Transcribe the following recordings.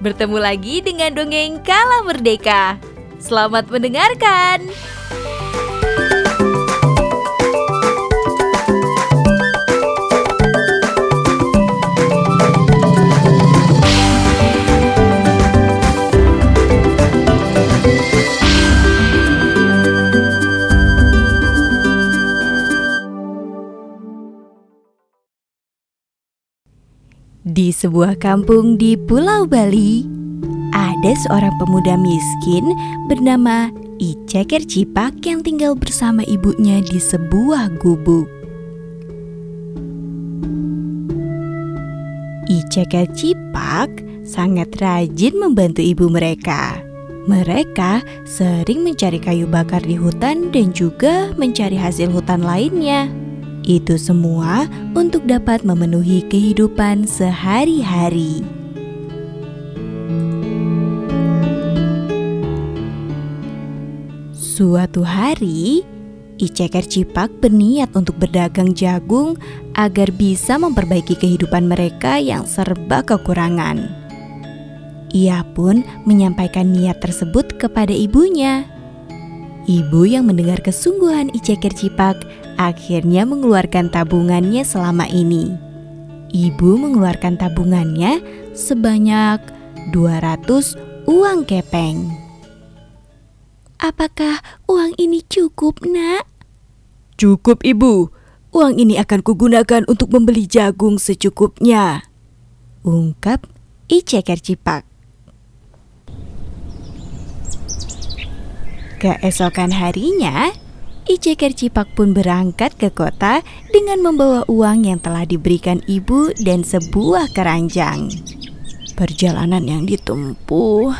Bertemu lagi dengan dongeng Kala Merdeka. Selamat mendengarkan. Di sebuah kampung di Pulau Bali, ada seorang pemuda miskin bernama Iceker Cipak yang tinggal bersama ibunya di sebuah gubuk. Iceker Cipak sangat rajin membantu ibu mereka. Mereka sering mencari kayu bakar di hutan dan juga mencari hasil hutan lainnya. Itu semua untuk dapat memenuhi kehidupan sehari-hari. Suatu hari, Iceker Cipak berniat untuk berdagang jagung agar bisa memperbaiki kehidupan mereka yang serba kekurangan. Ia pun menyampaikan niat tersebut kepada ibunya. Ibu yang mendengar kesungguhan Iceker Cipak akhirnya mengeluarkan tabungannya selama ini. Ibu mengeluarkan tabungannya sebanyak 200 uang kepeng. Apakah uang ini cukup, Nak? Cukup, Ibu. Uang ini akan kugunakan untuk membeli jagung secukupnya. Ungkap Iceker Cipak. Keesokan harinya, Iceker Cipak pun berangkat ke kota dengan membawa uang yang telah diberikan ibu dan sebuah keranjang. Perjalanan yang ditempuh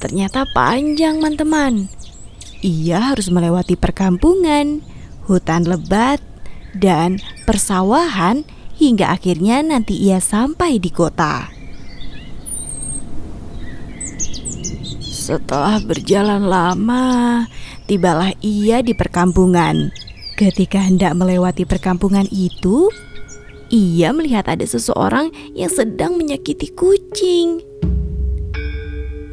ternyata panjang, teman-teman. Ia harus melewati perkampungan, hutan lebat, dan persawahan hingga akhirnya nanti ia sampai di kota. Setelah berjalan lama, tibalah ia di perkampungan. Ketika hendak melewati perkampungan itu, ia melihat ada seseorang yang sedang menyakiti kucing.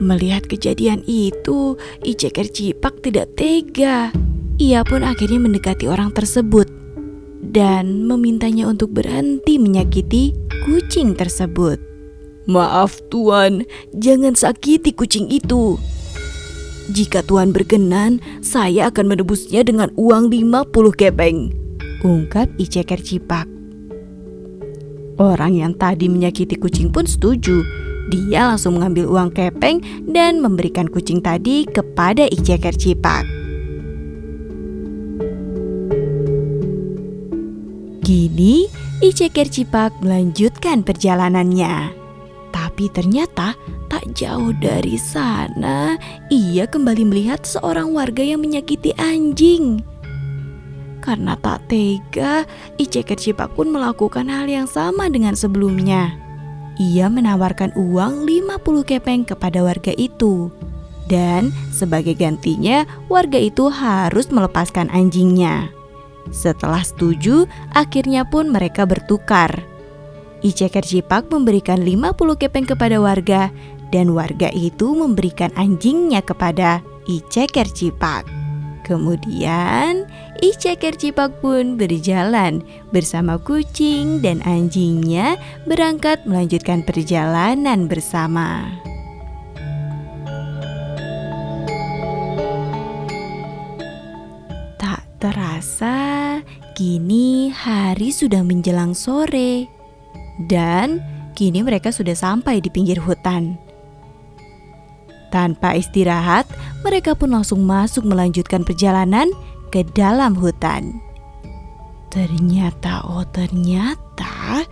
Melihat kejadian itu, Iceker Cipak tidak tega. Ia pun akhirnya mendekati orang tersebut dan memintanya untuk berhenti menyakiti kucing tersebut. Maaf tuan, jangan sakiti kucing itu. Jika tuan berkenan, saya akan menebusnya dengan uang 50 kepeng. Ungkap Iceker Cipak. Orang yang tadi menyakiti kucing pun setuju. Dia langsung mengambil uang kepeng dan memberikan kucing tadi kepada Iceker Cipak. Kini, Iceker Cipak melanjutkan perjalanannya. Tapi ternyata tak jauh dari sana ia kembali melihat seorang warga yang menyakiti anjing. Karena tak tega, Iceker Cipak pun melakukan hal yang sama dengan sebelumnya. Ia menawarkan uang 50 kepeng kepada warga itu. Dan sebagai gantinya, warga itu harus melepaskan anjingnya. Setelah setuju, akhirnya pun mereka bertukar. Iceker Cipak memberikan 50 kepeng kepada warga dan warga itu memberikan anjingnya kepada Iceker Cipak. Kemudian Iceker Cipak pun berjalan bersama kucing dan anjingnya berangkat melanjutkan perjalanan bersama. Tak terasa, kini hari sudah menjelang sore. Dan kini mereka sudah sampai di pinggir hutan. Tanpa istirahat, mereka pun langsung masuk melanjutkan perjalanan ke dalam hutan. Ternyata, oh ternyata,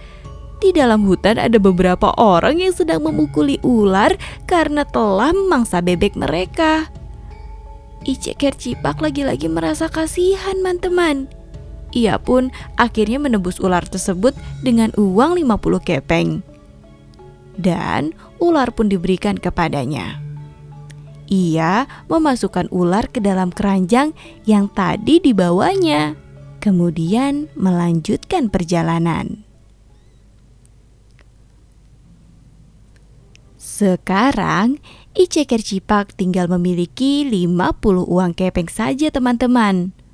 di dalam hutan ada beberapa orang yang sedang memukuli ular karena telah memangsa bebek mereka. Iceker Cipak lagi-lagi merasa kasihan, teman-teman. Ia pun akhirnya menebus ular tersebut dengan uang 50 kepeng. Dan ular pun diberikan kepadanya. Ia memasukkan ular ke dalam keranjang yang tadi dibawanya. Kemudian melanjutkan perjalanan. Sekarang, Iceker Cipak tinggal memiliki 50 uang kepeng saja teman-teman.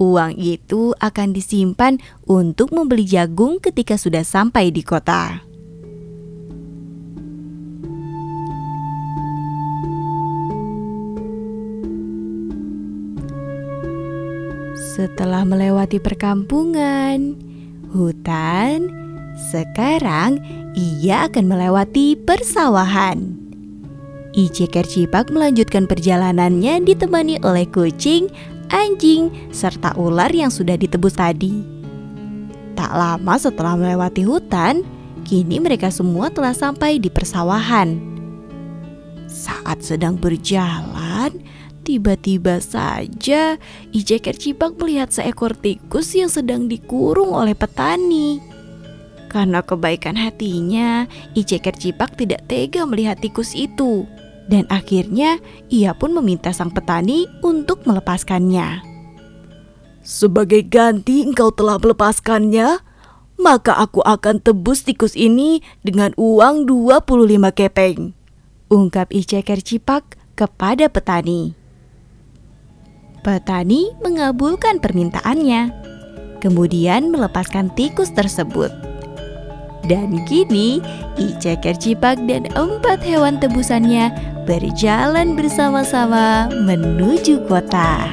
Uang itu akan disimpan untuk membeli jagung ketika sudah sampai di kota. Setelah melewati perkampungan, hutan, sekarang ia akan melewati persawahan. Iceker Cipak melanjutkan perjalanannya ditemani oleh kucing, anjing, serta ular yang sudah ditebus tadi. Tak lama setelah melewati hutan, kini mereka semua telah sampai di persawahan. Saat sedang berjalan, tiba-tiba saja Iceker Cipak melihat seekor tikus yang sedang dikurung oleh petani. Karena kebaikan hatinya, Iceker Cipak tidak tega melihat tikus itu. Dan akhirnya ia pun meminta sang petani untuk melepaskannya. Sebagai ganti engkau telah melepaskannya, maka aku akan tebus tikus ini dengan uang 25 kepeng. Ungkap Iceker Cipak kepada petani. Petani mengabulkan permintaannya, kemudian melepaskan tikus tersebut. Dan kini Iceker Cipak dan empat hewan tebusannya berjalan bersama-sama menuju kota.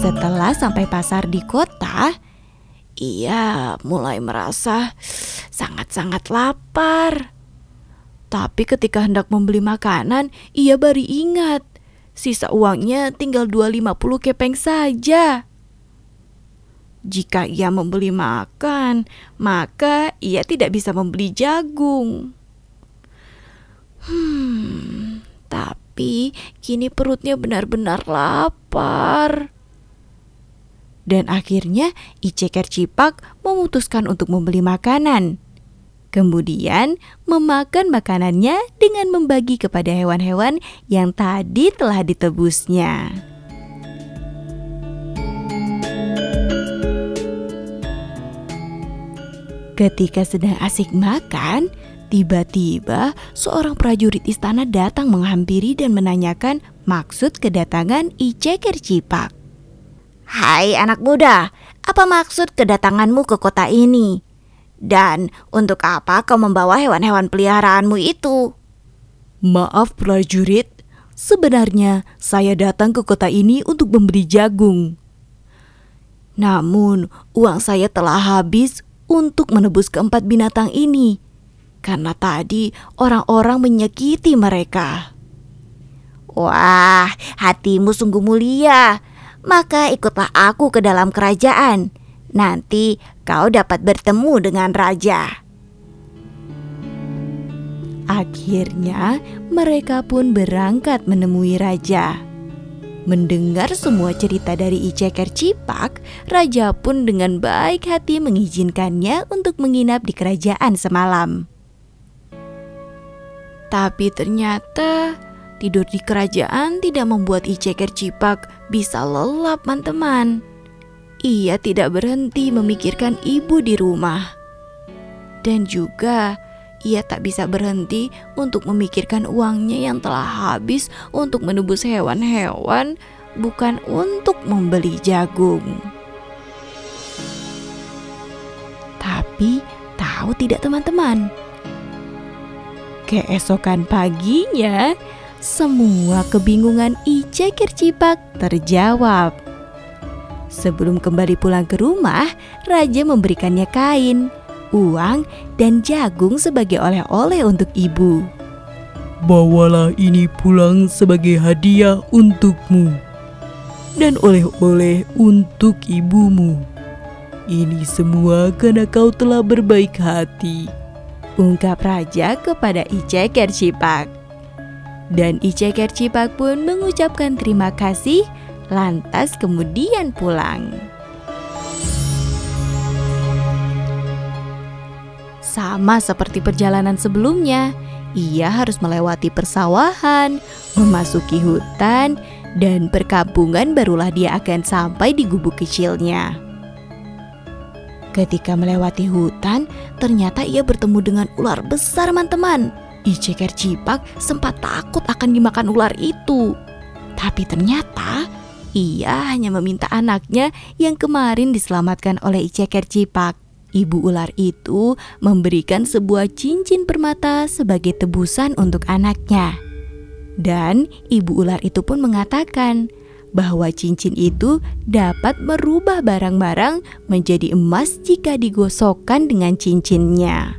Setelah sampai pasar di kota, ia mulai merasa sangat-sangat lapar. Tapi ketika hendak membeli makanan, ia baru ingat sisa uangnya tinggal 250 kepeng saja. Jika ia membeli makan, maka ia tidak bisa membeli jagung. Hmm, tapi kini perutnya benar-benar lapar. Dan akhirnya Iceker Cipak memutuskan untuk membeli makanan. Kemudian memakan makanannya dengan membagi kepada hewan-hewan yang tadi telah ditebusnya. Ketika sedang asik makan, tiba-tiba seorang prajurit istana datang menghampiri dan menanyakan maksud kedatangan Iceker Cipak. Hai anak muda, apa maksud kedatanganmu ke kota ini? Dan untuk apa kau membawa hewan-hewan peliharaanmu itu? Maaf prajurit, sebenarnya saya datang ke kota ini untuk membeli jagung. Namun, uang saya telah habis untuk menebus keempat binatang ini, karena tadi orang-orang menyakiti mereka. Wah, hatimu sungguh mulia. Maka ikutlah aku ke dalam kerajaan. Nanti kau dapat bertemu dengan raja. Akhirnya, mereka pun berangkat menemui raja. Mendengar semua cerita dari Iceker Cipak, raja pun dengan baik hati mengizinkannya untuk menginap di kerajaan semalam. Tapi ternyata tidur di kerajaan tidak membuat Iceker Cipak bisa lelap, teman-teman. Ia tidak berhenti memikirkan ibu di rumah. Dan juga ia tak bisa berhenti untuk memikirkan uangnya yang telah habis untuk menebus hewan-hewan, bukan untuk membeli jagung. Tapi tahu tidak teman-teman? Keesokan paginya, semua kebingungan Ice Kircipak terjawab. Sebelum kembali pulang ke rumah, raja memberikannya kain uang, dan jagung sebagai oleh-oleh untuk ibu. Bawalah ini pulang sebagai hadiah untukmu dan oleh-oleh untuk ibumu. Ini semua karena kau telah berbaik hati. Ungkap raja kepada Iceker Cipak. Dan Iceker Cipak pun mengucapkan terima kasih lantas kemudian pulang. Sama seperti perjalanan sebelumnya, ia harus melewati persawahan, memasuki hutan, dan perkampungan barulah dia akan sampai di gubuk kecilnya. Ketika melewati hutan, ternyata ia bertemu dengan ular besar teman-teman. Iceker Cipak sempat takut akan dimakan ular itu. Tapi ternyata ia hanya meminta anaknya yang kemarin diselamatkan oleh Iceker Cipak. Ibu ular itu memberikan sebuah cincin permata sebagai tebusan untuk anaknya. Dan ibu ular itu pun mengatakan bahwa cincin itu dapat merubah barang-barang menjadi emas jika digosokkan dengan cincinnya.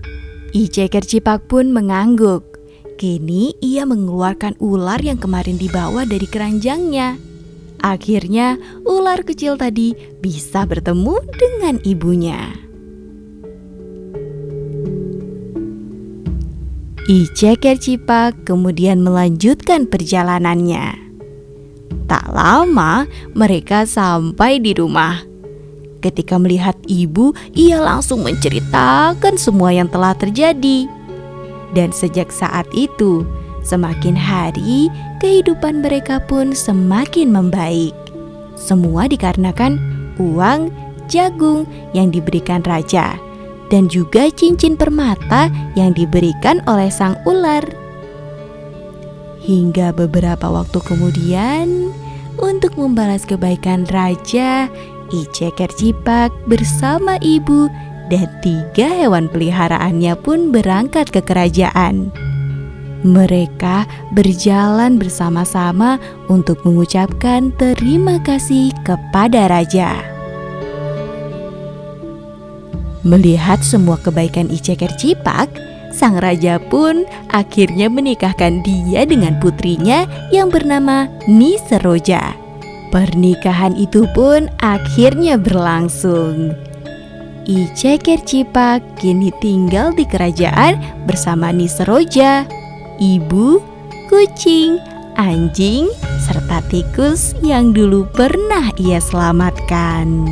Iceker Cipak pun mengangguk. Kini ia mengeluarkan ular yang kemarin dibawa dari keranjangnya. Akhirnya ular kecil tadi bisa bertemu dengan ibunya. Iceker Cipak kemudian melanjutkan perjalanannya. Tak lama mereka sampai di rumah. Ketika melihat ibu, ia langsung menceritakan semua yang telah terjadi. Dan sejak saat itu, semakin hari kehidupan mereka pun semakin membaik. Semua dikarenakan uang jagung yang diberikan raja dan juga cincin permata yang diberikan oleh sang ular. Hingga beberapa waktu kemudian, untuk membalas kebaikan raja, Iceker Cipak bersama ibu dan tiga hewan peliharaannya pun berangkat ke kerajaan. Mereka berjalan bersama-sama untuk mengucapkan terima kasih kepada raja. Melihat semua kebaikan Iceker Cipak, sang raja pun akhirnya menikahkan dia dengan putrinya yang bernama Niseroja. Pernikahan itu pun akhirnya berlangsung. Iceker Cipak kini tinggal di kerajaan bersama Niseroja, ibu, kucing, anjing, serta tikus yang dulu pernah ia selamatkan.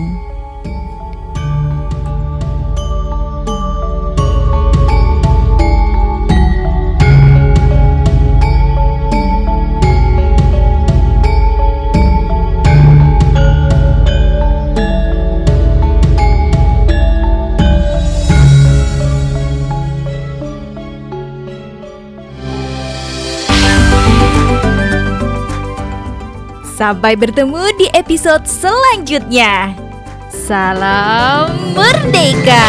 Sampai bertemu di episode selanjutnya. Salam merdeka!